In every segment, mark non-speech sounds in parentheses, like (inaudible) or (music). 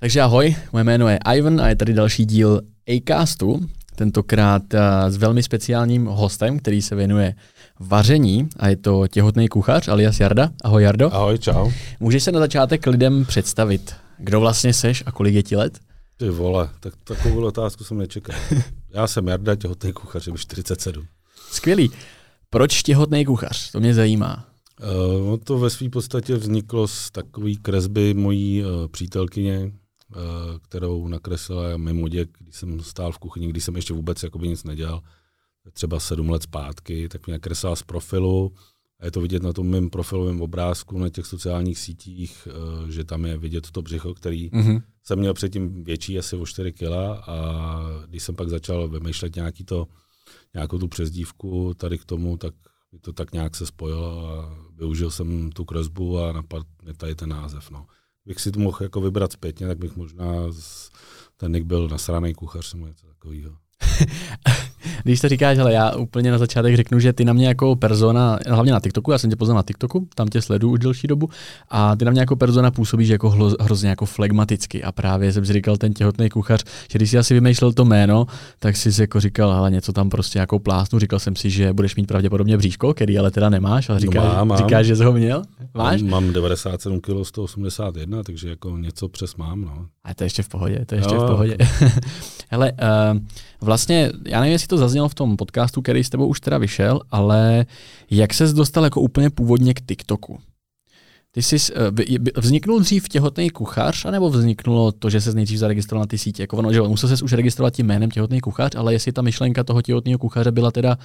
Takže ahoj, moje jméno je Ivan a je tady další díl Acastu, tentokrát eh, s velmi speciálním hostem, který se věnuje vaření a je to těhotný kuchař alias Jarda. Ahoj Jardo. Ahoj, čau. Můžeš se na začátek lidem představit, kdo vlastně seš a kolik je ti let? Ty vole, tak takovou otázku jsem nečekal. (laughs) Já jsem Jarda, těhotný kuchař, je 47. Skvělý. Proč těhotný kuchař? To mě zajímá. Uh, to ve své podstatě vzniklo z takové kresby mojí uh, přítelkyně, kterou nakreslila mimo děk, když jsem stál v kuchyni, když jsem ještě vůbec jakoby nic nedělal, třeba sedm let zpátky, tak mě nakreslila z profilu a je to vidět na tom mém profilovém obrázku na těch sociálních sítích, uh, že tam je vidět to břicho, který mm-hmm. jsem měl předtím větší, asi o 4 kila a když jsem pak začal vymýšlet nějaký to, nějakou tu přezdívku tady k tomu, tak to tak nějak se spojilo a využil jsem tu kresbu a napadl mě tady ten název. No. Bych si to mohl jako vybrat zpětně, tak bych možná z, ten Nick byl nasraný kuchař nebo něco takového. (laughs) Když to říkáš, ale já úplně na začátek řeknu, že ty na mě jako persona, hlavně na TikToku, já jsem tě poznal na TikToku, tam tě sleduju už delší dobu, a ty na mě jako persona působíš jako hlo, hrozně jako flegmaticky. A právě jsem si říkal ten těhotný kuchař, že když si asi vymýšlel to jméno, tak si jako říkal, ale něco tam prostě jako plásnu. Říkal jsem si, že budeš mít pravděpodobně bříško, který ale teda nemáš, ale říkáš, no mám. říkáš že jsi ho měl. Máš? Mám, mám 97 kg 181, takže jako něco přes mám. No. A to je ještě v pohodě, to je ještě jo. v pohodě. (laughs) Hele, uh, vlastně, já nevím, jestli to zaznělo v tom podcastu, který s tebou už teda vyšel, ale jak ses dostal jako úplně původně k TikToku? Ty jsi, uh, vzniknul dřív těhotný kuchař, anebo vzniknulo to, že se nejdřív zaregistroval na ty sítě? Jako ono, že musel ses už registrovat tím jménem těhotný kuchař, ale jestli ta myšlenka toho těhotného kuchaře byla teda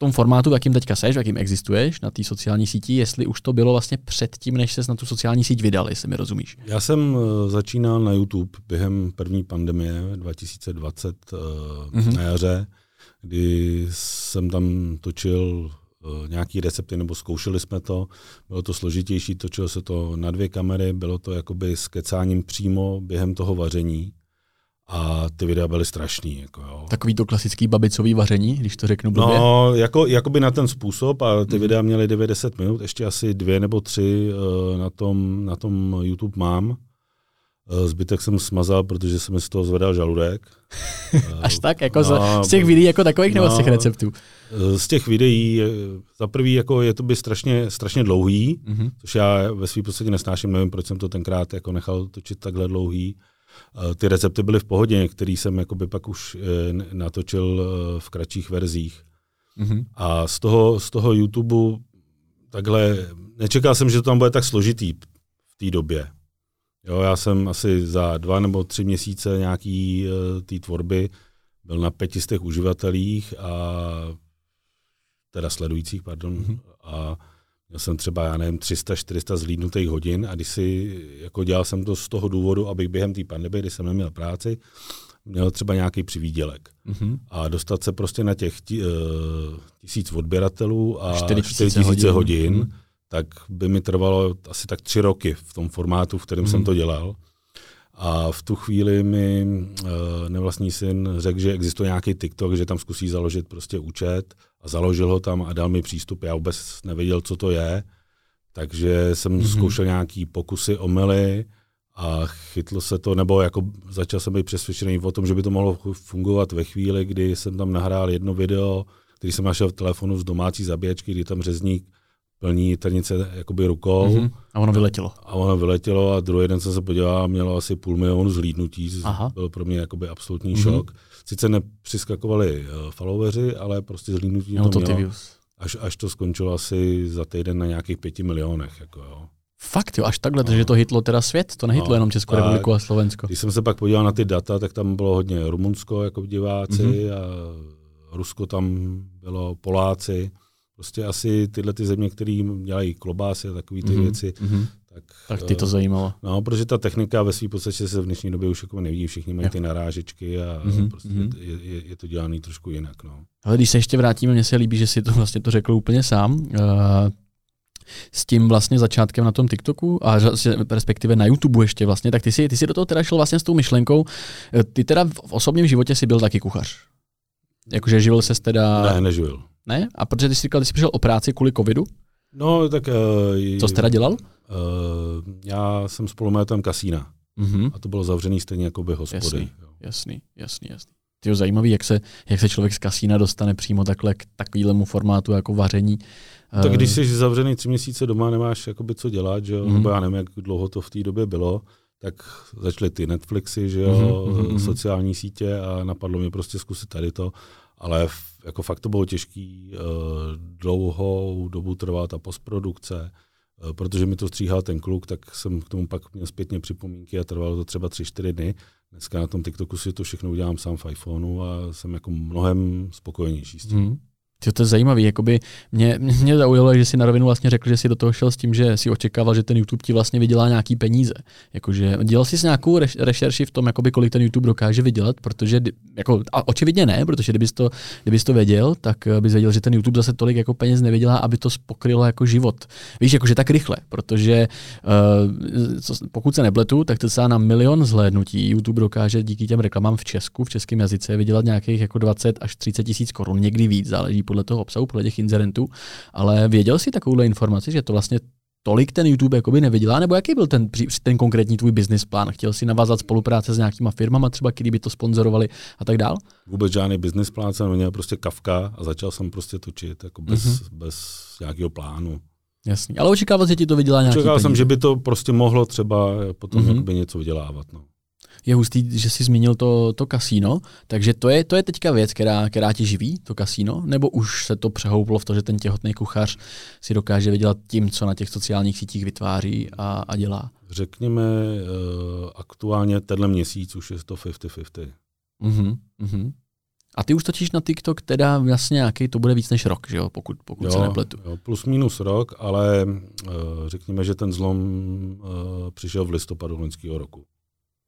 tom formátu, v jakým teďka seš, v jakým existuješ na té sociální síti, jestli už to bylo vlastně předtím, než ses na tu sociální síť vydal, jestli mi rozumíš. Já jsem uh, začínal na YouTube během první pandemie 2020 uh, mm-hmm. na jaře, kdy jsem tam točil uh, nějaký recepty, nebo zkoušeli jsme to. Bylo to složitější, točilo se to na dvě kamery, bylo to jakoby s kecáním přímo během toho vaření a ty videa byly strašný. Jako jo. Takový to klasický babicový vaření, když to řeknu blbě? No, jako, jakoby na ten způsob a ty mm. videa měly 90 minut, ještě asi dvě nebo tři uh, na, tom, na tom YouTube mám. Uh, zbytek jsem smazal, protože jsem mi z toho zvedal žaludek. (laughs) Až tak? Jako no, z, z těch videí jako takových no, nebo z těch no, receptů? Z těch videí, za prvý jako je to by strašně, strašně dlouhý, mm-hmm. což já ve svým podstatě nesnáším, nevím, proč jsem to tenkrát jako nechal točit takhle dlouhý. Eh, ty recepty byly v pohodě, některý jsem jakoby pak už eh, natočil eh, v kratších verzích. Mm-hmm. A z toho, z toho YouTube takhle, nečekal jsem, že to tam bude tak složitý v té době. Jo, já jsem asi za dva nebo tři měsíce nějaký uh, té tvorby byl na pětistech uživatelích a teda sledujících, pardon, mm-hmm. a Měl jsem třeba, já nevím, 300-400 zhlídnutých hodin a když si, jako dělal jsem to z toho důvodu, abych během té pandemie, kdy jsem neměl práci, měl třeba nějaký přivídělek. Mm-hmm. A dostat se prostě na těch tí, uh, tisíc odběratelů a 4000 hodin, hodin mm-hmm. tak by mi trvalo asi tak tři roky v tom formátu, v kterém mm-hmm. jsem to dělal. A v tu chvíli mi uh, nevlastní syn řekl, že existuje nějaký TikTok, že tam zkusí založit prostě účet a založil ho tam a dal mi přístup. Já vůbec nevěděl, co to je, takže jsem mm-hmm. zkoušel nějaký pokusy, omily a chytlo se to, nebo jako začal jsem být přesvědčený o tom, že by to mohlo fungovat ve chvíli, kdy jsem tam nahrál jedno video, který jsem našel v telefonu z domácí zabíječky, kdy tam řezník plní trnice jakoby rukou. Mm-hmm. A ono vyletělo. A ono vyletělo a druhý den jsem se podíval a mělo asi půl milionu zhlídnutí. Aha. Byl pro mě jakoby absolutní mm-hmm. šok. Sice nepřiskakovali uh, followeri, ale prostě zhlídnutí to, to mělo. Až, až to skončilo asi za týden na nějakých pěti milionech. Jako jo. Fakt jo, až takhle, no. že to hitlo teda svět, to nehytlo no. jenom Českou republiku a Slovensko. Když jsem se pak podíval na ty data, tak tam bylo hodně Rumunsko jako diváci mm-hmm. a Rusko tam bylo, Poláci prostě asi tyhle ty země, které dělají klobásy a takové ty mm-hmm. věci, mm-hmm. Tak, tak ty to uh, zajímalo. No, protože ta technika ve své podstatě se v dnešní době už jako nevidí, všichni mají ty narážečky a mm-hmm. prostě mm-hmm. je, je, je to dělané trošku jinak. No. Ale když se ještě vrátíme, mně se líbí, že si to vlastně to řekl úplně sám. Uh, s tím vlastně začátkem na tom TikToku a respektive na YouTube ještě vlastně, tak ty si, ty si do toho teda šel vlastně s tou myšlenkou. Eh, ty teda v osobním životě si byl taky kuchař. Jakože živil se teda... Ne, neživil. Ne? A protože ty jsi říkal, že jsi přišel o práci kvůli covidu? No, tak... Uh, Co jsi teda dělal? Uh, já jsem spolumajitelem kasína. Mm-hmm. A to bylo zavřený stejně jako by hospody. Jasný, jasný, jasný, jasný. Tyjo, zajímavý, jak se, jak se člověk z kasína dostane přímo takhle k takovému formátu jako vaření. Tak když jsi zavřený tři měsíce doma, nemáš jakoby co dělat, že jo? Mm. nebo já nevím, jak dlouho to v té době bylo, tak začaly ty Netflixy, že jo, mm-hmm. sociální sítě a napadlo mě prostě zkusit tady to, ale jako fakt to bylo těžký, uh, dlouhou dobu trvá ta postprodukce, uh, protože mi to stříhal ten kluk, tak jsem k tomu pak měl zpětně připomínky a trvalo to třeba 3-4 dny. Dneska na tom TikToku si to všechno udělám sám v iPhoneu a jsem jako mnohem spokojenější s tím. Mm. Tyjo, to je zajímavý, jakoby mě, mě zaujalo, že si na rovinu vlastně řekl, že si do toho šel s tím, že si očekával, že ten YouTube ti vlastně vydělá nějaký peníze. Jakože dělal jsi nějakou reš, rešerši v tom, jakoby, kolik ten YouTube dokáže vydělat, protože jako, a očividně ne, protože kdybys to, kdybys to věděl, tak eh, bys věděl, že ten YouTube zase tolik jako peněz nevydělá, aby to pokrylo jako život. Víš, jakože tak rychle, protože uh, co, pokud se nebletu, tak to na milion zhlédnutí YouTube dokáže díky těm reklamám v Česku, v českém jazyce vydělat nějakých jako 20 až 30 tisíc korun, někdy víc, záleží podle toho obsahu, podle těch inzerentů, ale věděl jsi takovouhle informaci, že to vlastně tolik ten YouTube jakoby nevydělá, nebo jaký byl ten, ten konkrétní tvůj business plán? Chtěl jsi navázat spolupráce s nějakýma firmama třeba, který by to sponzorovali a tak dál? Vůbec žádný business plán jsem měl prostě kavka a začal jsem prostě točit jako bez, mm-hmm. bez nějakého plánu. Jasný, ale očekával, že ti to vydělá nějaký Očekával jsem, že by to prostě mohlo třeba potom mm-hmm. něco vydělávat. No je hustý, že jsi zmínil to, to kasíno, takže to je, to je teďka věc, která, která tě živí, to kasíno, nebo už se to přehouplo v to, že ten těhotný kuchař si dokáže vydělat tím, co na těch sociálních sítích vytváří a, a dělá? Řekněme, uh, aktuálně tenhle měsíc už je to 50-50. Uh-huh, uh-huh. A ty už točíš na TikTok teda vlastně nějaký, to bude víc než rok, že jo, pokud, pokud jo, se nepletu. Jo, plus minus rok, ale uh, řekněme, že ten zlom uh, přišel v listopadu loňského roku.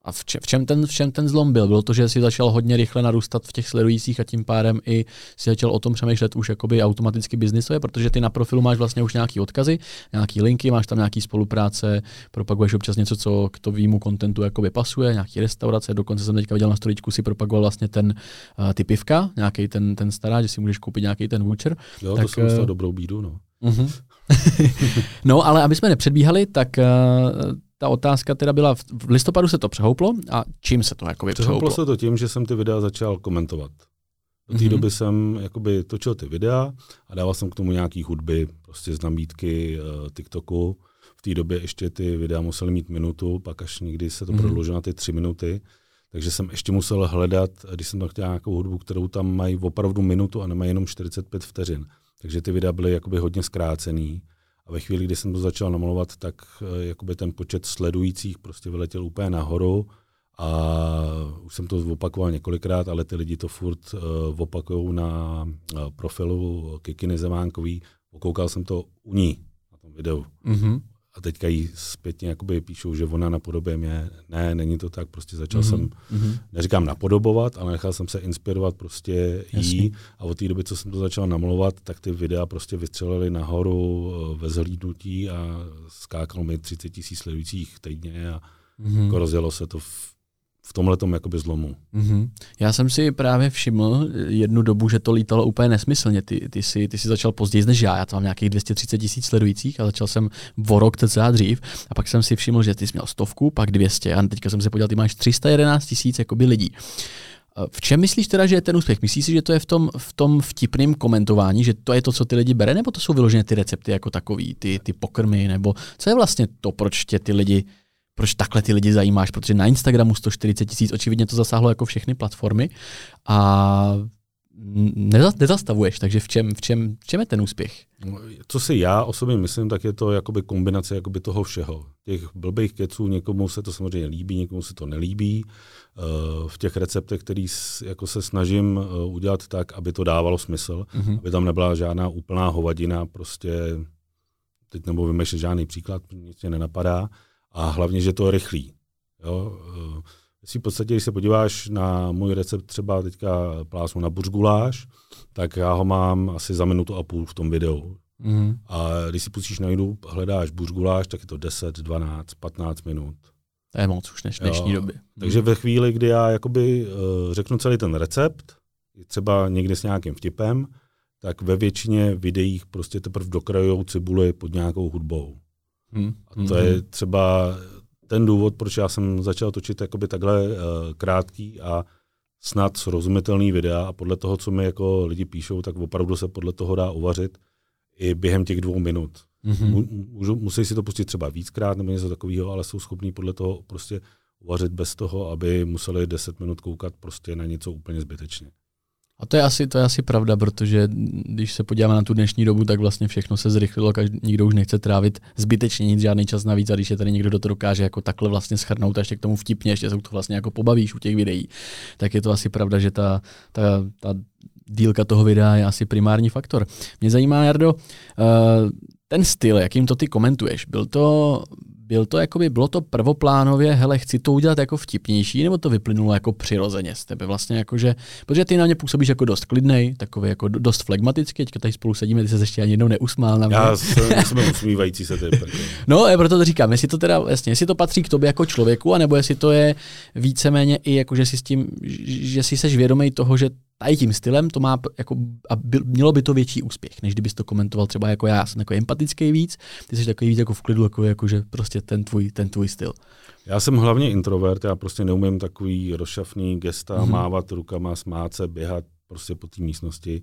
A v čem, v, čem ten, v čem ten zlom byl? Bylo to, že jsi začal hodně rychle narůstat v těch sledujících a tím pádem i si začal o tom přemýšlet už jakoby automaticky biznisově, protože ty na profilu máš vlastně už nějaký odkazy, nějaký linky, máš tam nějaký spolupráce, propaguješ občas něco, co k tomu kontentu jakoby pasuje, nějaký restaurace, dokonce jsem teďka viděl na stoličku si propagoval vlastně ten uh, ty pivka, nějaký ten, ten stará, že si můžeš koupit nějaký ten voucher. Jo, tak, to jsem uh, dobrou bídu, no. Uh-huh. (laughs) no, ale aby jsme nepředbíhali, tak uh, ta otázka teda byla, v listopadu se to přehouplo a čím se to jakoby přehouplo? Přehouplo se to tím, že jsem ty videa začal komentovat. Do té mm-hmm. doby jsem jakoby točil ty videa a dával jsem k tomu nějaký hudby, prostě z nabídky uh, TikToku. V té době ještě ty videa musely mít minutu, pak až někdy se to mm-hmm. prodloužilo na ty tři minuty. Takže jsem ještě musel hledat, když jsem tam chtěl nějakou hudbu, kterou tam mají opravdu minutu a nemají jenom 45 vteřin. Takže ty videa byly jakoby hodně zkrácený. Ve chvíli, kdy jsem to začal namalovat, tak eh, jakoby ten počet sledujících prostě vyletěl úplně nahoru a už jsem to opakoval několikrát, ale ty lidi to furt uh, opakují na uh, profilu Kikiny Zemánkový. Okoukal jsem to u ní na tom videu. Mm-hmm a teďka jí zpětně jakoby píšou, že ona napodobuje mě. Ne, není to tak, prostě začal mm-hmm. jsem, mm-hmm. neříkám napodobovat, ale nechal jsem se inspirovat prostě Jasný. jí a od té doby, co jsem to začal namlovat, tak ty videa prostě vystřelily nahoru eh, ve zhlídnutí a skákalo mi 30 tisíc sledujících týdně a mm-hmm. jako rozjelo se to v v tomhle zlomu. Mm-hmm. Já jsem si právě všiml jednu dobu, že to lítalo úplně nesmyslně. Ty, ty, jsi, ty jsi začal později než já, já to mám nějakých 230 tisíc sledujících a začal jsem o rok cca dřív a pak jsem si všiml, že ty jsi měl stovku, pak 200 a teďka jsem se podíval, ty máš 311 tisíc lidí. V čem myslíš teda, že je ten úspěch? Myslíš si, že to je v tom, v tom vtipném komentování, že to je to, co ty lidi bere, nebo to jsou vyložené ty recepty jako takový, ty, ty pokrmy, nebo co je vlastně to, proč tě ty lidi proč takhle ty lidi zajímáš, protože na Instagramu 140 tisíc, očividně to zasáhlo jako všechny platformy a nezastavuješ, takže v čem, v čem, v čem je ten úspěch? Co si já osobně myslím, tak je to jakoby kombinace jakoby toho všeho. Těch blbých keců, někomu se to samozřejmě líbí, někomu se to nelíbí. Eh, v těch receptech, který jako se snažím eh, udělat tak, aby to dávalo smysl, mm-hmm. aby tam nebyla žádná úplná hovadina, prostě teď nebo vymýšlet žádný příklad, nic mě nenapadá, a hlavně, že to je rychlý. Jo? Jestli v podstatě, když se podíváš na můj recept třeba teďka plásnu na buřguláš, tak já ho mám asi za minutu a půl v tom videu. Mm. A když si pustíš na YouTube, hledáš buřguláš, tak je to 10, 12, 15 minut. To je moc už než dnešní doby. Takže ve chvíli, kdy já jakoby uh, řeknu celý ten recept, třeba někdy s nějakým vtipem, tak ve většině videích prostě teprve dokrajou cibuli pod nějakou hudbou. Hmm. A to je třeba ten důvod, proč já jsem začal točit jakoby takhle uh, krátký a snad srozumitelný videa a podle toho, co mi jako lidi píšou, tak opravdu se podle toho dá uvařit i během těch dvou minut. Mm-hmm. Můžu, musí si to pustit třeba víckrát nebo něco takového, ale jsou schopní podle toho prostě uvařit bez toho, aby museli 10 minut koukat prostě na něco úplně zbytečně. A to je, asi, to je asi pravda, protože když se podíváme na tu dnešní dobu, tak vlastně všechno se zrychlilo, každý, nikdo už nechce trávit zbytečně nic, žádný čas navíc a když je tady někdo, kdo to dokáže jako takhle vlastně schrnout a ještě k tomu vtipně, ještě se to vlastně jako pobavíš u těch videí, tak je to asi pravda, že ta, ta, ta dílka toho videa je asi primární faktor. Mě zajímá, Jardo, uh, ten styl, jakým to ty komentuješ, byl to, byl to jakoby, bylo to prvoplánově, hele, chci to udělat jako vtipnější, nebo to vyplynulo jako přirozeně z tebe vlastně jako, že, protože ty na mě působíš jako dost klidnej, takový jako dost flegmatický, teďka tady spolu sedíme, ty se ještě ani jednou neusmál na mě. Já jsem, jsem usmívající se typ. (laughs) no, je proto to říkám, jestli to teda, jasně, jestli to patří k tobě jako člověku, anebo jestli to je víceméně i jako, že si s tím, že si seš vědomý toho, že tady tím stylem to má, jako, a by, mělo by to větší úspěch, než kdybys to komentoval třeba jako já. Já jsem takový empatický víc, ty jsi takový víc jako v klidu, jako, jako že prostě ten tvůj, ten tvůj styl. Já jsem hlavně introvert, já prostě neumím takový rozšafný gesta, mm-hmm. mávat rukama, smát se, běhat prostě po té místnosti.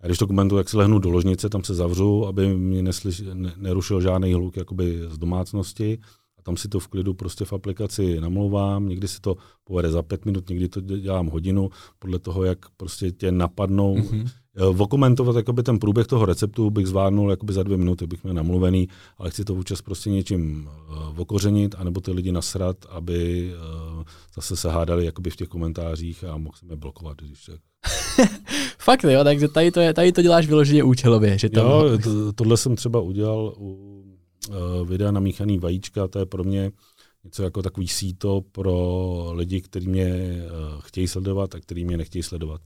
A když to komentuju, jak si lehnu do ložnice, tam se zavřu, aby mě neslyš, ne, nerušil žádný hluk jakoby z domácnosti tam si to v klidu prostě v aplikaci namlouvám, někdy si to povede za pět minut, někdy to dělám hodinu, podle toho, jak prostě tě napadnou. Mm-hmm. Vokomentovat jakoby ten průběh toho receptu bych zvládnul jakoby za dvě minuty, bych měl namluvený, ale chci to vůčas prostě něčím uh, okořenit, anebo ty lidi nasrat, aby uh, zase se hádali jakoby v těch komentářích a mohl jsem je blokovat, když tak. (laughs) Fakt jo, takže tady to, je, tady to děláš vyloženě účelově. Že tam... Jo, to, tohle jsem třeba udělal u Eh, videa na míchaný vajíčka, to je pro mě něco jako takový síto pro lidi, kteří mě eh, chtějí sledovat a kteří mě nechtějí sledovat.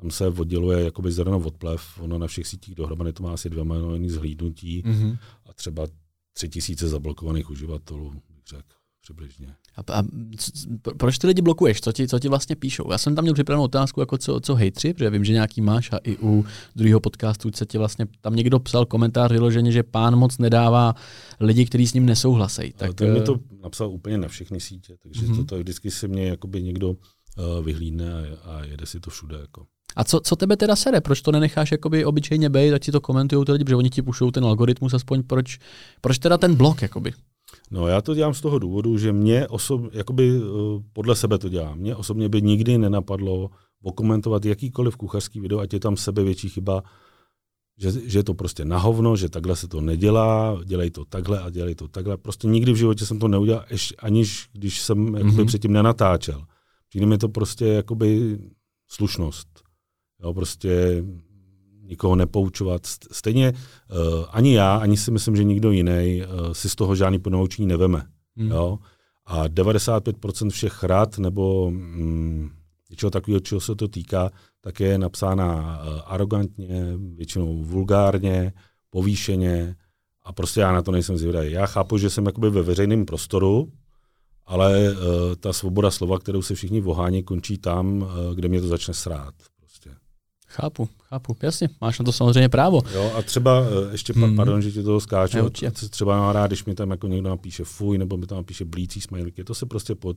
Tam se odděluje jakoby zrno od plev, ono na všech sítích dohromady to má asi dva miliony zhlídnutí mm-hmm. a třeba tři tisíce zablokovaných uživatelů, bych řekl přibližně. A, a proč ty lidi blokuješ? Co ti, co ti vlastně píšou? Já jsem tam měl připravenou otázku, jako co, co hejtři, protože vím, že nějaký máš a i u druhého podcastu se ti vlastně, tam někdo psal komentář vyloženě, že pán moc nedává lidi, kteří s ním nesouhlasí. Tak ten mi to eh, napsal úplně na všechny sítě, takže mm-hmm. to, to vždycky se mě jakoby někdo uh, vyhlídne a, a jede si to všude. Jako. A co, co tebe teda sere? Proč to nenecháš jakoby obyčejně být, ať ti to komentují ty lidi, protože oni ti pušou ten algoritmus, aspoň proč, proč teda ten blok? Jakoby? No já to dělám z toho důvodu, že mě osob, jakoby uh, podle sebe to dělám. Mě osobně by nikdy nenapadlo okomentovat jakýkoliv kuchařský video, ať je tam sebe větší chyba, že, že je to prostě na hovno, že takhle se to nedělá, dělej to takhle a dělej to takhle. Prostě nikdy v životě jsem to neudělal, ještě, aniž když jsem mm-hmm. předtím nenatáčel. Přijde mi to prostě jakoby slušnost. Jo, prostě nikoho nepoučovat. Stejně uh, ani já, ani si myslím, že nikdo jiný uh, si z toho žádný ponaučení neveme. Hmm. Jo? A 95% všech rad nebo mm, něčeho takového, čeho se to týká, tak je napsána uh, arrogantně, většinou vulgárně, povýšeně a prostě já na to nejsem zvědavý. Já chápu, že jsem jakoby ve veřejném prostoru, ale uh, ta svoboda slova, kterou se všichni vohání, končí tam, uh, kde mě to začne srát. Chápu, chápu, jasně, máš na to samozřejmě právo. Jo, a třeba, eh, ještě, hmm. pardon, že ti toho skáču, ne, třeba mám rád, když mi tam jako někdo napíše fuj, nebo mi tam napíše blící smajlíky, to se prostě pod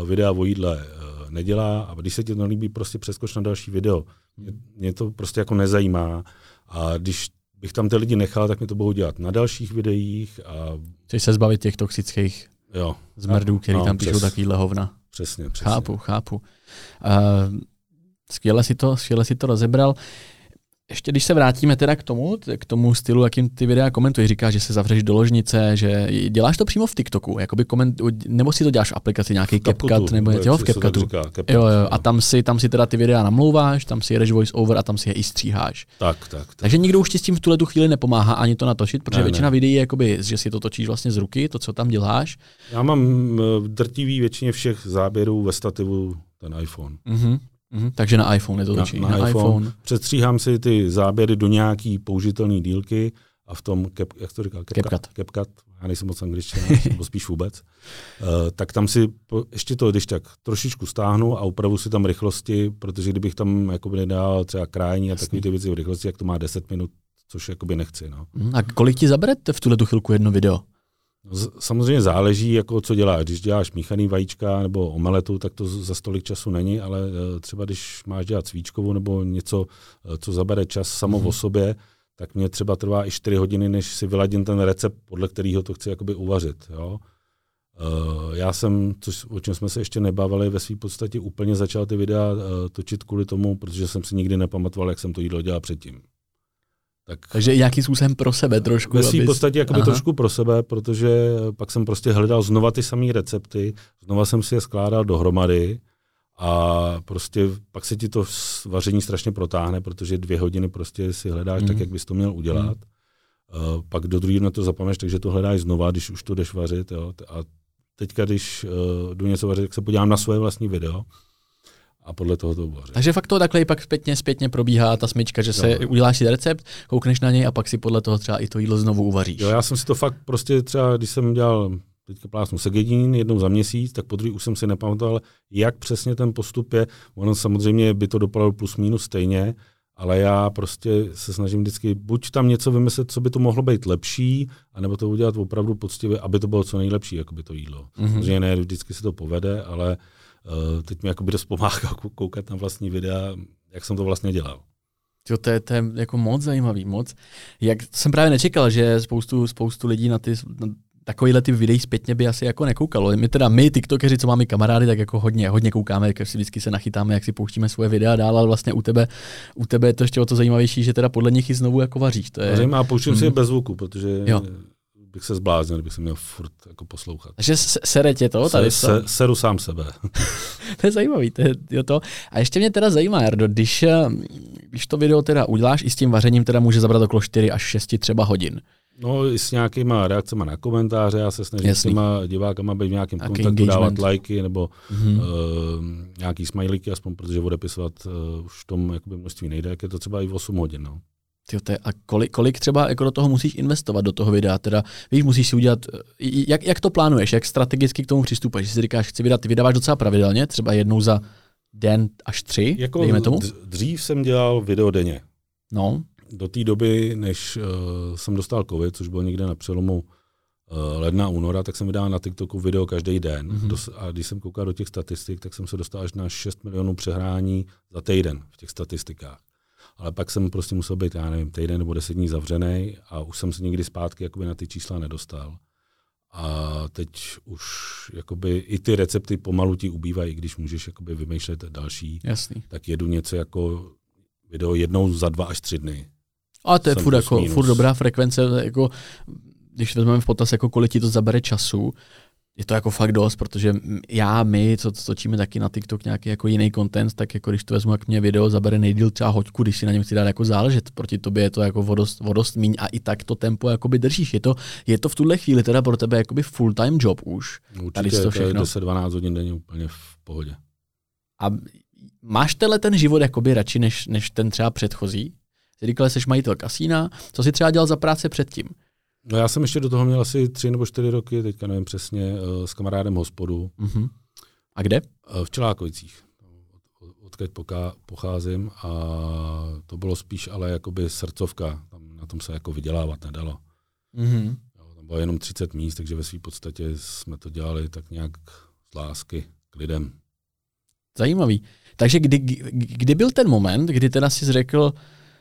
uh, videa o jídle uh, nedělá a když se ti to nelíbí, prostě přeskoč na další video. Mě, mě to prostě jako nezajímá a když bych tam ty lidi nechal, tak mi to budou dělat na dalších videích. A... Chceš se zbavit těch toxických jo. zmrdů, který no, tam píšou přes, takovýhle hovna. Přesně, přesně. Chápu, chápu. Uh, Skvěle si to, skvěle si to rozebral. Ještě když se vrátíme teda k tomu, k tomu stylu, jakým ty videa komentuješ, říkáš, že se zavřeš do ložnice, že děláš to přímo v TikToku, jakoby koment, nebo si to děláš v aplikaci nějaký CapCut, nebo něco v CapCutu. CapCut, jo, jo, a tam si, tam si teda ty videa namlouváš, tam si jedeš voice over a tam si je i stříháš. Tak, tak, tak. Takže nikdo už ti s tím v tuhle tu chvíli nepomáhá ani to natočit, protože ne, většina ne. videí je jakoby, že si to točíš vlastně z ruky, to, co tam děláš. Já mám v drtivý většině všech záběrů ve stativu ten iPhone. Mm-hmm. Mm-hmm. Takže na iPhone je to točí. Na, na, na iPhone. iPhone. Přestříhám si ty záběry do nějaký použitelné dílky a v tom, cap, jak to říkal? CapCut. CapCut. Já nejsem moc angličtina, nebo spíš (laughs) vůbec. Uh, tak tam si po, ještě to, když tak trošičku stáhnu a upravu si tam rychlosti, protože kdybych tam jakoby nedal třeba krájení a takové ty věci v rychlosti, jak to má 10 minut, což jakoby nechci. No. Mhm. A kolik ti zabere v tuhle tu chvilku jedno video? Samozřejmě záleží, jako co děláš. Když děláš míchaný vajíčka nebo omeletu, tak to za stolik času není, ale eh, třeba když máš dělat svíčkovou nebo něco, eh, co zabere čas samo mm-hmm. o sobě, tak mě třeba trvá i 4 hodiny, než si vyladím ten recept, podle kterého to chci jakoby uvařit. Jo? Uh, já jsem, což, o čem jsme se ještě nebavili, ve své podstatě úplně začal ty videa točit kvůli tomu, protože jsem si nikdy nepamatoval, jak jsem to jídlo dělal předtím. Tak, Takže nějakým způsobem pro sebe trošku. Ve své podstatě jakoby trošku pro sebe, protože pak jsem prostě hledal znova ty samé recepty, znova jsem si je skládal dohromady a prostě pak se ti to vaření strašně protáhne, protože dvě hodiny prostě si hledáš mm. tak, mhm. jak bys to měl udělat. Mm. Uh, pak do druhého na to zapomeneš, takže to hledáš znova, když už to jdeš vařit. Jo. A teďka, když uh, jdu něco vařit, tak se podívám na svoje vlastní video a podle toho to uvařit. Takže fakt to takhle pak zpětně, zpětně probíhá ta smyčka, že se jo. uděláš si recept, koukneš na něj a pak si podle toho třeba i to jídlo znovu uvaříš. Jo, já jsem si to fakt prostě třeba, když jsem dělal teďka plásnu segedín jednou za měsíc, tak po druhý už jsem si nepamatoval, jak přesně ten postup je. Ono samozřejmě by to dopadlo plus minus stejně, ale já prostě se snažím vždycky buď tam něco vymyslet, co by to mohlo být lepší, anebo to udělat opravdu poctivě, aby to bylo co nejlepší, jako by to jídlo. Mm-hmm. Samozřejmě ne vždycky se to povede, ale uh, teď mi jakoby dost pomáhá (laughs) koukat na vlastní videa, jak jsem to vlastně dělal. Jo, to, je, to je jako moc zajímavý, moc. Jak jsem právě nečekal, že spoustu, spoustu lidí na ty, na takovýhle ty videí zpětně by asi jako nekoukalo. My teda, my tiktokeři, co máme kamarády, tak jako hodně, hodně koukáme, jak si vždycky se nachytáme, jak si pouštíme svoje videa dál, ale vlastně u tebe, u tebe je to ještě o to zajímavější, že teda podle nich i znovu jako vaříš. To je... Vařím a pouštím hmm. si je bez zvuku, protože jo. Bych se zbláznil, kdybych se měl furt jako poslouchat. Takže sere tě to tady? Se, se, seru sám sebe. (laughs) to je zajímavý, to je, jo to. A ještě mě teda zajímá, Jardo, když, eh, když to video teda uděláš i s tím vařením, teda může zabrat okolo 4 až 6 třeba hodin. No i s nějakýma reakcemi na komentáře, já se snažím Jasný. s těma divákama být v nějakém Jaký kontaktu, engagement. dávat lajky nebo mm-hmm. uh, nějaký smajlíky, aspoň protože odepisovat uh, už v tom jakoby množství nejde, jak je to třeba i v 8 hodin. No. Tyjo, to je, a kolik, kolik třeba jako do toho musíš investovat, do toho videa? Teda, víš, musíš si udělat, jak, jak to plánuješ, jak strategicky k tomu přistupuješ? Že si říkáš, chci vydat, ty vydáváš docela pravidelně, třeba jednou za den až tři, jako dejme tomu? Dřív jsem dělal video denně. No do té doby, než uh, jsem dostal covid, což bylo někde na přelomu uh, ledna února, tak jsem vydal na TikToku video každý den. Mm-hmm. Dos- a když jsem koukal do těch statistik, tak jsem se dostal až na 6 milionů přehrání za týden v těch statistikách. Ale pak jsem prostě musel být, já nevím, týden nebo deset dní zavřený a už jsem se nikdy zpátky jakoby na ty čísla nedostal. A teď už jakoby i ty recepty pomalu ti ubývají, když můžeš jakoby vymýšlet další. Jasný. Tak jedu něco jako video jednou za dva až tři dny. A to je furt, jako, furt dobrá frekvence, jako, když vezmeme v potaz, jako kolik ti to zabere času, je to jako fakt dost, protože já, my, co to točíme taky na TikTok nějaký jako jiný content, tak jako když to vezmu, jak mě video zabere nejdíl třeba hoďku, když si na něm chci dát jako záležet, proti tobě je to jako vodost, vodost míň a i tak to tempo jakoby držíš. Je to, je to v tuhle chvíli teda pro tebe jakoby full time job už. Určitě, tady to, všechno. to je 10-12 hodin denně úplně v pohodě. A máš tenhle ten život jakoby radši než, než ten třeba předchozí? Jsi říkal, že jsi majitel kasína, co jsi třeba dělal za práce předtím? No já jsem ještě do toho měl asi tři nebo čtyři roky, teďka nevím přesně, eh, s kamarádem hospodu. Uh-huh. A kde? Eh, v Čelákovicích. Odkud pocházím a to bylo spíš ale jakoby srdcovka. Tam na tom se jako vydělávat nedalo. Uh-huh. Tam bylo jenom 30 míst, takže ve své podstatě jsme to dělali tak nějak z lásky k lidem. Zajímavý. Takže kdy, kdy byl ten moment, kdy teda jsi řekl,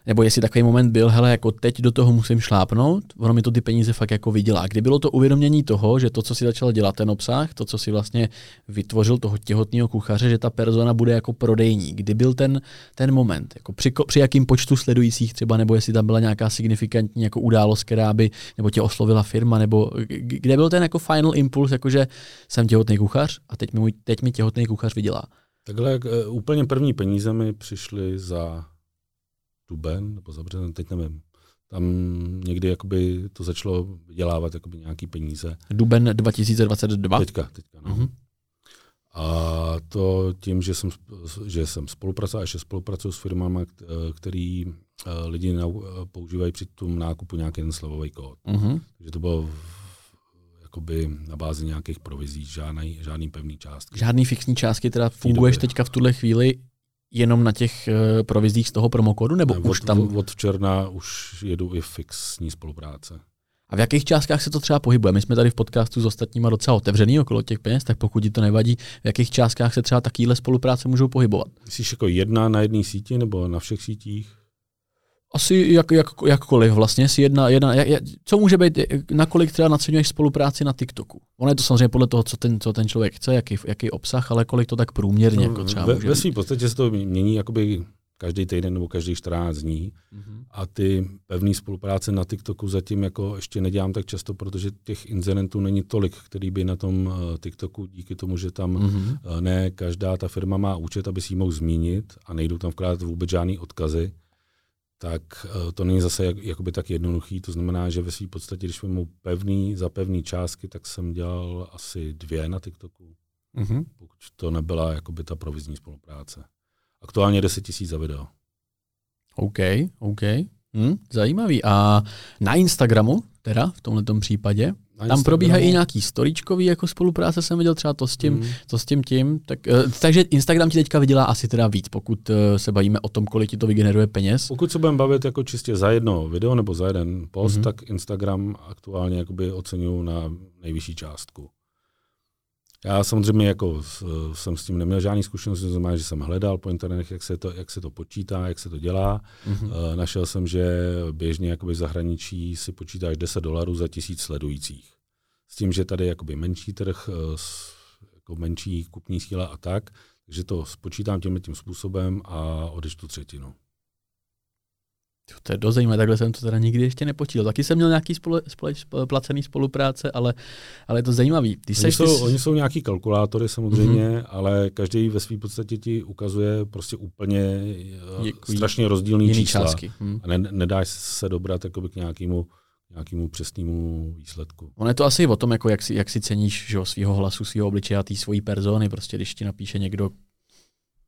nebo jestli takový moment byl, hele, jako teď do toho musím šlápnout, ono mi to ty peníze fakt jako vydělá. Kdy bylo to uvědomění toho, že to, co si začal dělat ten obsah, to, co si vlastně vytvořil toho těhotného kuchaře, že ta persona bude jako prodejní. Kdy byl ten, ten moment? Jako při, při jakým počtu sledujících třeba, nebo jestli tam byla nějaká signifikantní jako událost, která by, nebo tě oslovila firma, nebo kde byl ten jako final impuls, jakože jsem těhotný kuchař a teď mi, teď mi těhotný kuchař vydělá. Takhle uh, úplně první peníze mi přišly za duben nebo za březen, teď nevím. Tam někdy jakoby to začalo vydělávat jakoby nějaký peníze. Duben 2022? Teďka, teďka, no. Uh-huh. A to tím, že jsem, že jsem spolupracoval, ještě spolupracuju s firmami, který eh, lidi používají při tom nákupu nějaký ten slovový kód. Uh-huh. Takže to bylo jakoby na bázi nějakých provizí, žádný, žádný pevný částky. Žádný fixní částky, teda funguješ teďka v tuhle chvíli jenom na těch uh, provizích z toho promokodu, nebo ne, už od, tam... Od června už jedu i fixní spolupráce. A v jakých částkách se to třeba pohybuje? My jsme tady v podcastu s ostatníma docela otevřený okolo těch peněz, tak pokud ti to nevadí, v jakých částkách se třeba takovéhle spolupráce můžou pohybovat? Myslíš jako jedna na jedné síti nebo na všech sítích? Asi jak, jak, jakkoliv vlastně, si jedna, jedna jak, co může být, nakolik třeba naceňuješ spolupráci na TikToku? Ono je to samozřejmě podle toho, co ten, co ten člověk chce, jaký, jaký obsah, ale kolik to tak průměrně no, jako třeba ve, může Ve svým podstatě se to mění jakoby každý týden nebo každý 14 dní. Mm-hmm. A ty pevné spolupráce na TikToku zatím jako ještě nedělám tak často, protože těch incidentů není tolik, který by na tom uh, TikToku díky tomu, že tam mm-hmm. ne každá ta firma má účet, aby si ji mohl zmínit a nejdou tam vkládat vůbec žádný odkazy, tak uh, to není zase jak, jakoby tak jednoduchý. To znamená, že ve své podstatě, když mu pevný za pevný částky, tak jsem dělal asi dvě na TikToku. Mm-hmm. Pokud to nebyla jakoby ta provizní spolupráce. Aktuálně 10 tisíc za video. OK, OK. Hm, zajímavý. A na Instagramu, teda v tomto případě, na tam probíhají i nějaký storíčkový jako spolupráce, jsem viděl třeba to s tím, hmm. to s tím tím. Tak, uh, takže Instagram ti teďka vydělá asi teda víc, pokud uh, se bavíme o tom, kolik ti to vygeneruje peněz. Pokud se budeme bavit jako čistě za jedno video nebo za jeden post, hmm. tak Instagram aktuálně jakoby oceňuju na nejvyšší částku. Já samozřejmě jako jsem s tím neměl žádný zkušenost, to znamená, že jsem hledal po internetech, jak se to, jak se to počítá, jak se to dělá. Mm-hmm. Našel jsem, že běžně jakoby v zahraničí si počítáš 10 dolarů za tisíc sledujících. S tím, že tady je jakoby menší trh, eh, jako menší kupní síla a tak, takže to spočítám tím tím způsobem a odečtu třetinu. To je dost zajímavé, takhle jsem to teda nikdy ještě nepočítal. Taky jsem měl nějaký spole, spole, placený spolupráce, ale, ale je to zajímavý. Ty oni, jsou, ty... oni jsou nějaký kalkulátory samozřejmě, mm-hmm. ale každý ve své podstatě ti ukazuje prostě úplně eh, Děkuji. strašně rozdílný čísla. Částky. Mm. A ne, nedáš se dobrat k nějakému nějakému přesnému výsledku. Ono je to asi o tom, jako jak, si, jak si ceníš že, svého hlasu, svého obličeje a té svojí persony. Prostě když ti napíše někdo,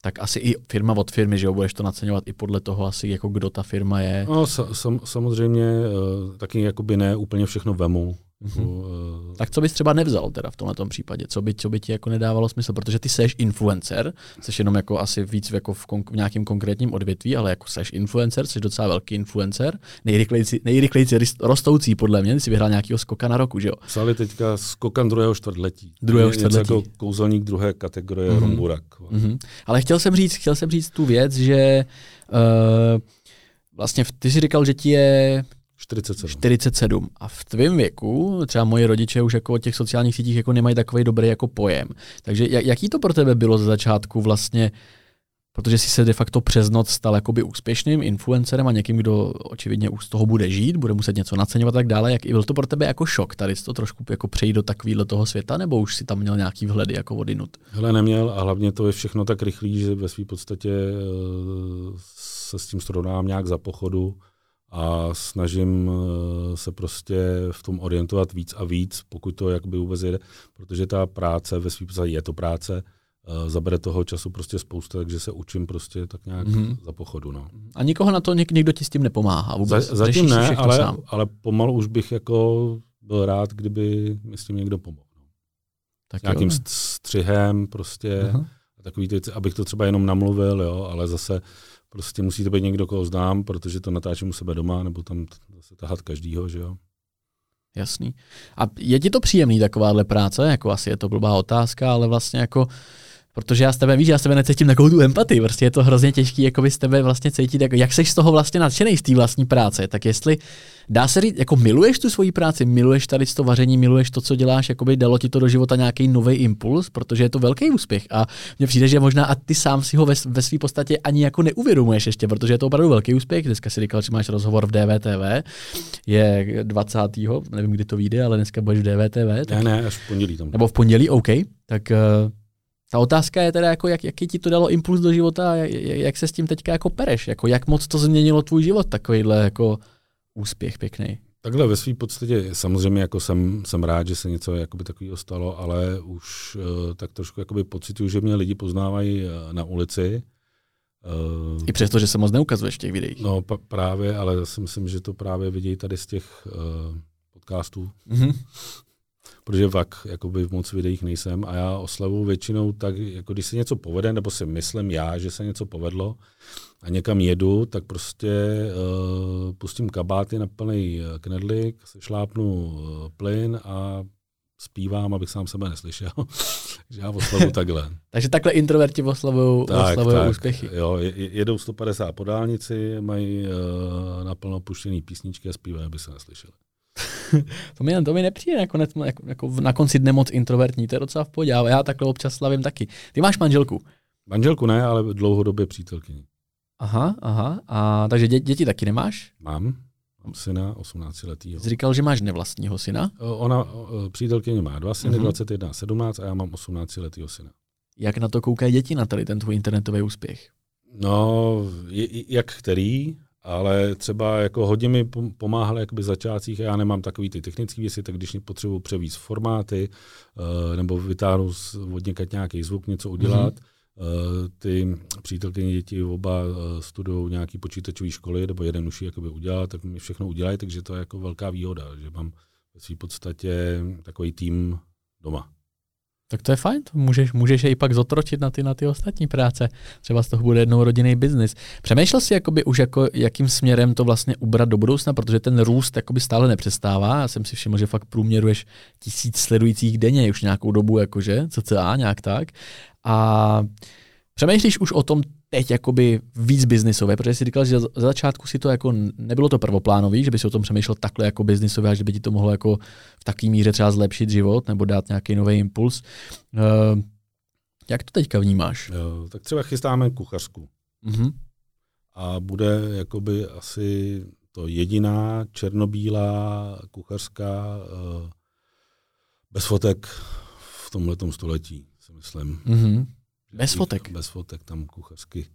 tak asi i firma od firmy, že jo, budeš to naceňovat i podle toho asi, jako kdo ta firma je. No, sam, samozřejmě uh, taky jakoby ne úplně všechno vemu. Mm-hmm. Uh, tak co bys třeba nevzal teda v tomhle případě? Co by, co by ti jako nedávalo smysl? Protože ty seš influencer, seš jenom jako asi víc jako v, kon- v nějakém konkrétním odvětví, ale jako seš influencer, seš docela velký influencer, nejrychlejší, nejrychlejší rostoucí podle mě, ty jsi vyhrál nějakého skoka na roku, že jo? Psali teďka skokan druhého čtvrtletí. Druhého čtvrtletí. Jako kouzelník druhé kategorie mm-hmm. Romburak. Mm-hmm. Ale chtěl jsem říct, chtěl jsem říct tu věc, že uh, vlastně ty jsi říkal, že ti je 47. 47. A v tvém věku, třeba moji rodiče už jako o těch sociálních sítích jako nemají takový dobrý jako pojem. Takže jaký to pro tebe bylo ze začátku vlastně, protože jsi se de facto přes noc stal jakoby úspěšným influencerem a někým, kdo očividně už z toho bude žít, bude muset něco naceňovat a tak dále. Jak, byl to pro tebe jako šok tady to trošku jako přejít do takového toho světa, nebo už si tam měl nějaký vhledy jako odinut? Hele, neměl a hlavně to je všechno tak rychlý, že ve své podstatě uh, se s tím srovnám nějak za pochodu a snažím eh, se prostě v tom orientovat víc a víc, pokud to jakoby vůbec jde, protože ta práce ve svým je to práce, uh, zabere toho času prostě spousta, takže se učím prostě tak nějak mm-hmm. za pochodu. No. A nikoho na to, něk, někdo ti s tím nepomáhá vůbec? Za, zatím ne, ale, sám. ale pomalu už bych jako byl rád, kdyby mi s tím někdo pomohl. No. Tak Nějakým jo. střihem prostě, uh-huh. takový ty, abych to třeba jenom namluvil, jo, ale zase Prostě musí to být někdo, koho znám, protože to natáčím u sebe doma, nebo tam zase tahat každýho, že jo. Jasný. A je ti to příjemný takováhle práce? Jako asi je to blbá otázka, ale vlastně jako Protože já s tebe, víš, já s tebe necítím takovou tu empatii, prostě je to hrozně těžký, jako by z tebe vlastně cítit, jako, jak seš z toho vlastně nadšený z té vlastní práce, tak jestli dá se říct, jako miluješ tu svoji práci, miluješ tady to vaření, miluješ to, co děláš, jako by dalo ti to do života nějaký nový impuls, protože je to velký úspěch a mně přijde, že možná a ty sám si ho ve, ve své podstatě ani jako neuvědomuješ ještě, protože je to opravdu velký úspěch. Dneska si říkal, že máš rozhovor v DVTV, je 20. nevím, kdy to vyjde, ale dneska budeš v DVTV. Tak, ne, ne, až v pondělí tam. Nebo v pondělí, OK. Tak uh, ta otázka je teda, jako jak, jaký ti to dalo impuls do života a jak, jak se s tím teďka jako pereš, jako jak moc to změnilo tvůj život, takovýhle jako úspěch pěkný. Takhle ve své podstatě samozřejmě jako jsem, jsem rád, že se něco jakoby takového stalo, ale už uh, tak trošku jakoby pocituju, že mě lidi poznávají uh, na ulici. Uh, I přesto, že se moc neukazuješ v těch videích. No právě, ale já si myslím, že to právě vidějí tady z těch uh, podcastů. Mm-hmm protože fakt jakoby v moc videích nejsem a já oslavu většinou tak, jako když se něco povede, nebo si myslím já, že se něco povedlo a někam jedu, tak prostě uh, pustím kabáty na plný eh, knedlik, šlápnu uh, plyn a zpívám, abych sám sebe neslyšel. (laughs) Takže já oslavu takhle. (laughs) Takže takhle introverti oslavují tak, tak, úspěchy. Jo, jedou 150 po dálnici, mají uh, naplno puštěný písničky a zpívají, aby se neslyšeli. (laughs) to, mi, to mi nepřijde nakonec, jako, jako na konci dne moc introvertní, to je docela v pohodě, já takhle občas slavím taky. Ty máš manželku? Manželku ne, ale dlouhodobě přítelkyni. Aha, aha. A, takže dě, děti taky nemáš? Mám. Mám syna 18 letý. Jsi říkal, že máš nevlastního syna? Ona, přítelkyně má dva syny, uh-huh. 21 a 17 a já mám 18 letýho syna. Jak na to koukají děti na tady ten tvůj internetový úspěch? No, jak který, ale třeba jako hodně mi pomáhal jakoby začátcích, já nemám takový ty technické věci, tak když potřebuji převíst formáty uh, nebo vytáhnout od nějaký zvuk, něco udělat, mm-hmm Eh, ty přítelkyně děti oba eh, studují nějaký počítačové školy, nebo jeden už ji jakoby udělal, tak mi všechno udělají, takže to je jako velká výhoda, že mám ve své podstatě takový tým doma. Tak to je fajn, můžeš, můžeš je i pak zotročit na ty, na ty ostatní práce. Třeba z toho bude jednou rodinný biznis. Přemýšlel jsi jakoby už jako, jakým směrem to vlastně ubrat do budoucna, protože ten růst jakoby stále nepřestává. Já jsem si všiml, že fakt průměruješ tisíc sledujících denně už nějakou dobu, jakože, cca nějak tak. A přemýšlíš už o tom teď jakoby víc biznisové, protože jsi říkal, že za začátku si to jako nebylo to prvoplánový, že by si o tom přemýšlel takhle jako biznisové, a že by ti to mohlo jako v takové míře třeba zlepšit život nebo dát nějaký nový impuls. Uh, jak to teďka vnímáš? Jo, tak třeba chystáme kuchařku. Uh-huh. A bude jakoby asi to jediná černobílá kuchařská uh, bez fotek v tomhle století si myslím. Mm-hmm. Bez fotek? Bez fotek, tam kuchařsky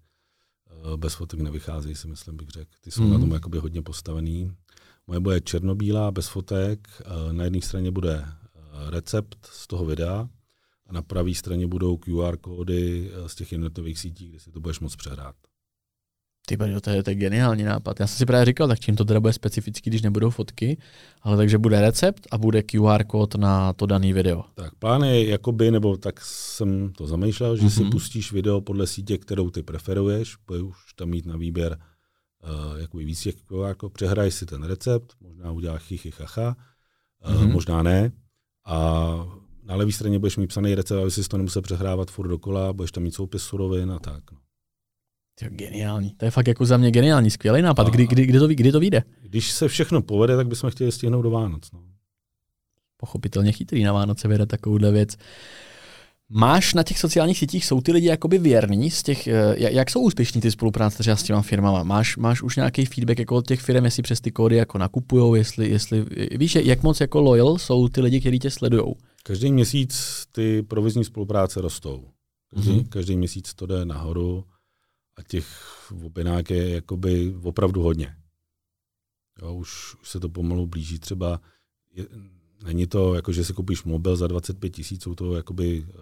eh, bez fotek nevycházejí, si myslím, bych řekl. Ty jsou mm-hmm. na tom jakoby hodně postavený. Moje bude černobílá, bez fotek. Eh, na jedné straně bude eh, recept z toho videa a na pravé straně budou QR kódy z těch jednotlivých sítí, kde si to budeš moct přehrát. Ty to je, to je geniální nápad. Já jsem si právě říkal, tak čím to teda bude specifický, když nebudou fotky, ale takže bude recept a bude QR kód na to daný video. Tak plán je jakoby, nebo tak jsem to zamýšlel, že mm-hmm. si mhm. pustíš video podle sítě, kterou ty preferuješ, budeš už tam mít na výběr uh, jakoby víc těch QR kód, přehraj si ten recept, možná uděláš chichy chacha, uh, mm-hmm. možná ne. A na levé straně budeš mít psaný recept, aby si to nemusel přehrávat furt dokola, budeš tam mít soupis surovin a tak. No. To je geniální. To je fakt jako za mě geniální, skvělý nápad. Kdy, kdy, kdy, to, kdy to vyjde? Když se všechno povede, tak bychom chtěli stihnout do Vánoc. No. Pochopitelně chytrý na Vánoce vyjde takovouhle věc. Máš na těch sociálních sítích, jsou ty lidi jakoby věrní z těch, eh, jak jsou úspěšní ty spolupráce třeba s těma firmama? Máš, máš už nějaký feedback jako od těch firm, jestli přes ty kódy jako nakupujou, jestli, jestli, víš, jak moc jako loyal jsou ty lidi, kteří tě sledují? Každý měsíc ty provizní spolupráce rostou. Každý, mm-hmm. každý měsíc to jde nahoru a těch objednávek je jakoby opravdu hodně. Jo, už, už se to pomalu blíží třeba, je, není to jako, že si koupíš mobil za 25 tisíc, jsou to jakoby uh,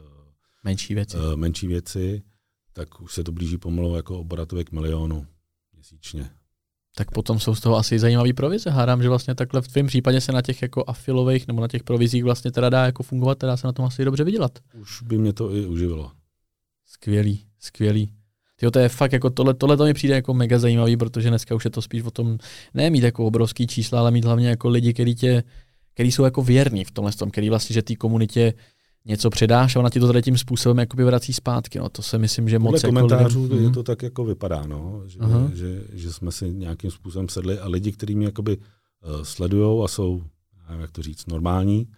menší věci. Uh, menší věci, tak už se to blíží pomalu jako obratově k milionu měsíčně. Tak potom jsou z toho asi zajímavý provize. Hádám, že vlastně takhle v tvém případě se na těch jako afilových nebo na těch provizích vlastně teda dá jako fungovat, teda se na tom asi dobře vydělat. Už by mě to i uživilo. Skvělý, skvělý. Jo, to je fakt jako tohle, tohle to mi přijde jako mega zajímavý, protože dneska už je to spíš o tom, ne mít jako obrovský čísla, ale mít hlavně jako lidi, kteří tě, který jsou jako věrní v tomhle tom, který vlastně, že té komunitě něco předáš a ona ti to tady tím způsobem jakoby vrací zpátky. No. To se myslím, že Podle moc komentářů jako lidem... je to tak jako vypadá, no. že, že, že, jsme si nějakým způsobem sedli a lidi, kteří mě jakoby uh, sledujou a jsou, nevím, jak to říct, normální,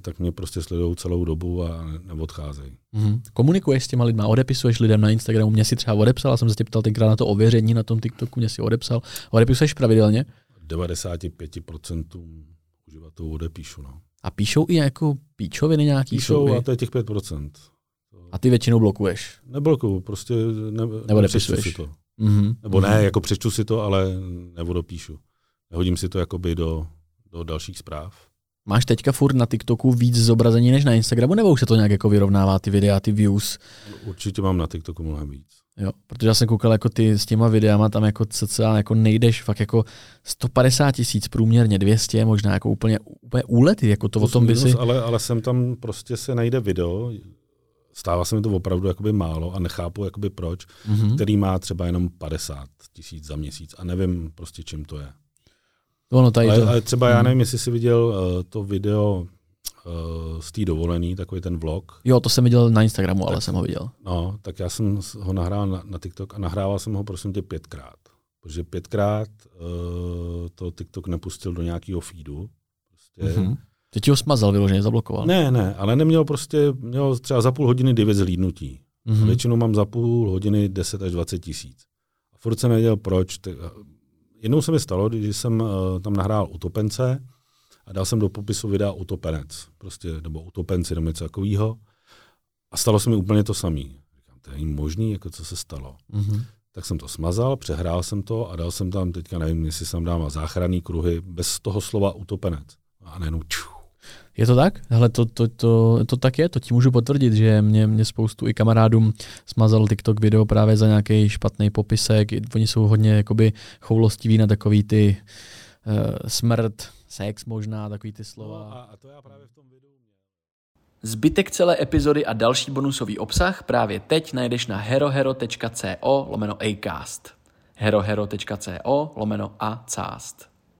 tak mě prostě sledují celou dobu a neodcházejí. Mm-hmm. Komunikuješ s těma lidma, odepisuješ lidem na Instagramu, mě si třeba odepsal, jsem se tě ptal tenkrát na to ověření na tom TikToku, mě si odepsal. Odepisuješ pravidelně? 95% uživatelů odepíšu. No. A píšou i jako píčoviny nějaký? Píšou a to je těch 5%. A ty většinou blokuješ? Neblokuju, prostě ne, nepřečtu si to. Mm-hmm. Nebo ne, jako přečtu si to, ale neodopíšu. Nehodím si to jakoby do, do dalších zpráv. Máš teďka furt na TikToku víc zobrazení než na Instagramu, nebo už se to nějak jako vyrovnává ty videa, ty views? Určitě mám na TikToku mnohem víc. Jo, protože já jsem koukal jako ty s těma videama, tam jako cca jako nejdeš fakt jako 150 tisíc průměrně, 200, možná jako úplně, úplně úlety, jako to Plus o tom by si... Ale, ale sem tam prostě se najde video, stává se mi to opravdu jakoby málo a nechápu jakoby proč, mm-hmm. který má třeba jenom 50 tisíc za měsíc a nevím prostě čím to je. Ono tady ale, to... ale třeba já nevím, jestli jsi viděl uh, to video uh, z té dovolený, takový ten vlog. Jo, to jsem viděl na Instagramu, tak, ale jsem ho viděl. No, tak já jsem ho nahrál na, na TikTok a nahrával jsem ho prosím tě pětkrát. Protože pětkrát uh, to TikTok nepustil do nějakého feedu. Prostě, mm-hmm. Ty ti ho smazal vyloženě, zablokoval. Ne, ne, ale neměl prostě, měl třeba za půl hodiny devět zhlídnutí. Mm-hmm. Většinou mám za půl hodiny 10 až 20 tisíc. A furt jsem nevěděl proč. Jednou se mi stalo, když jsem uh, tam nahrál utopence, a dal jsem do popisu videa utopenec, prostě, nebo utopenci, nebo něco takového. A stalo se mi úplně to samé. Říkám, to je možný, jako co se stalo. Mm-hmm. Tak jsem to smazal, přehrál jsem to a dal jsem tam, teďka nevím, jestli jsem dával záchranný kruhy, bez toho slova utopenec. A nejenom ču. Je to tak? Hele, to, to, to, to tak je, to ti můžu potvrdit, že mě, mě spoustu i kamarádům smazal TikTok video právě za nějaký špatný popisek. Oni jsou hodně jakoby choulostiví na takový ty uh, smrt, sex možná, takový ty slova. No a, a to já právě v tom videu měl. Zbytek celé epizody a další bonusový obsah právě teď najdeš na herohero.co lomeno acast. herohero.co lomeno acast.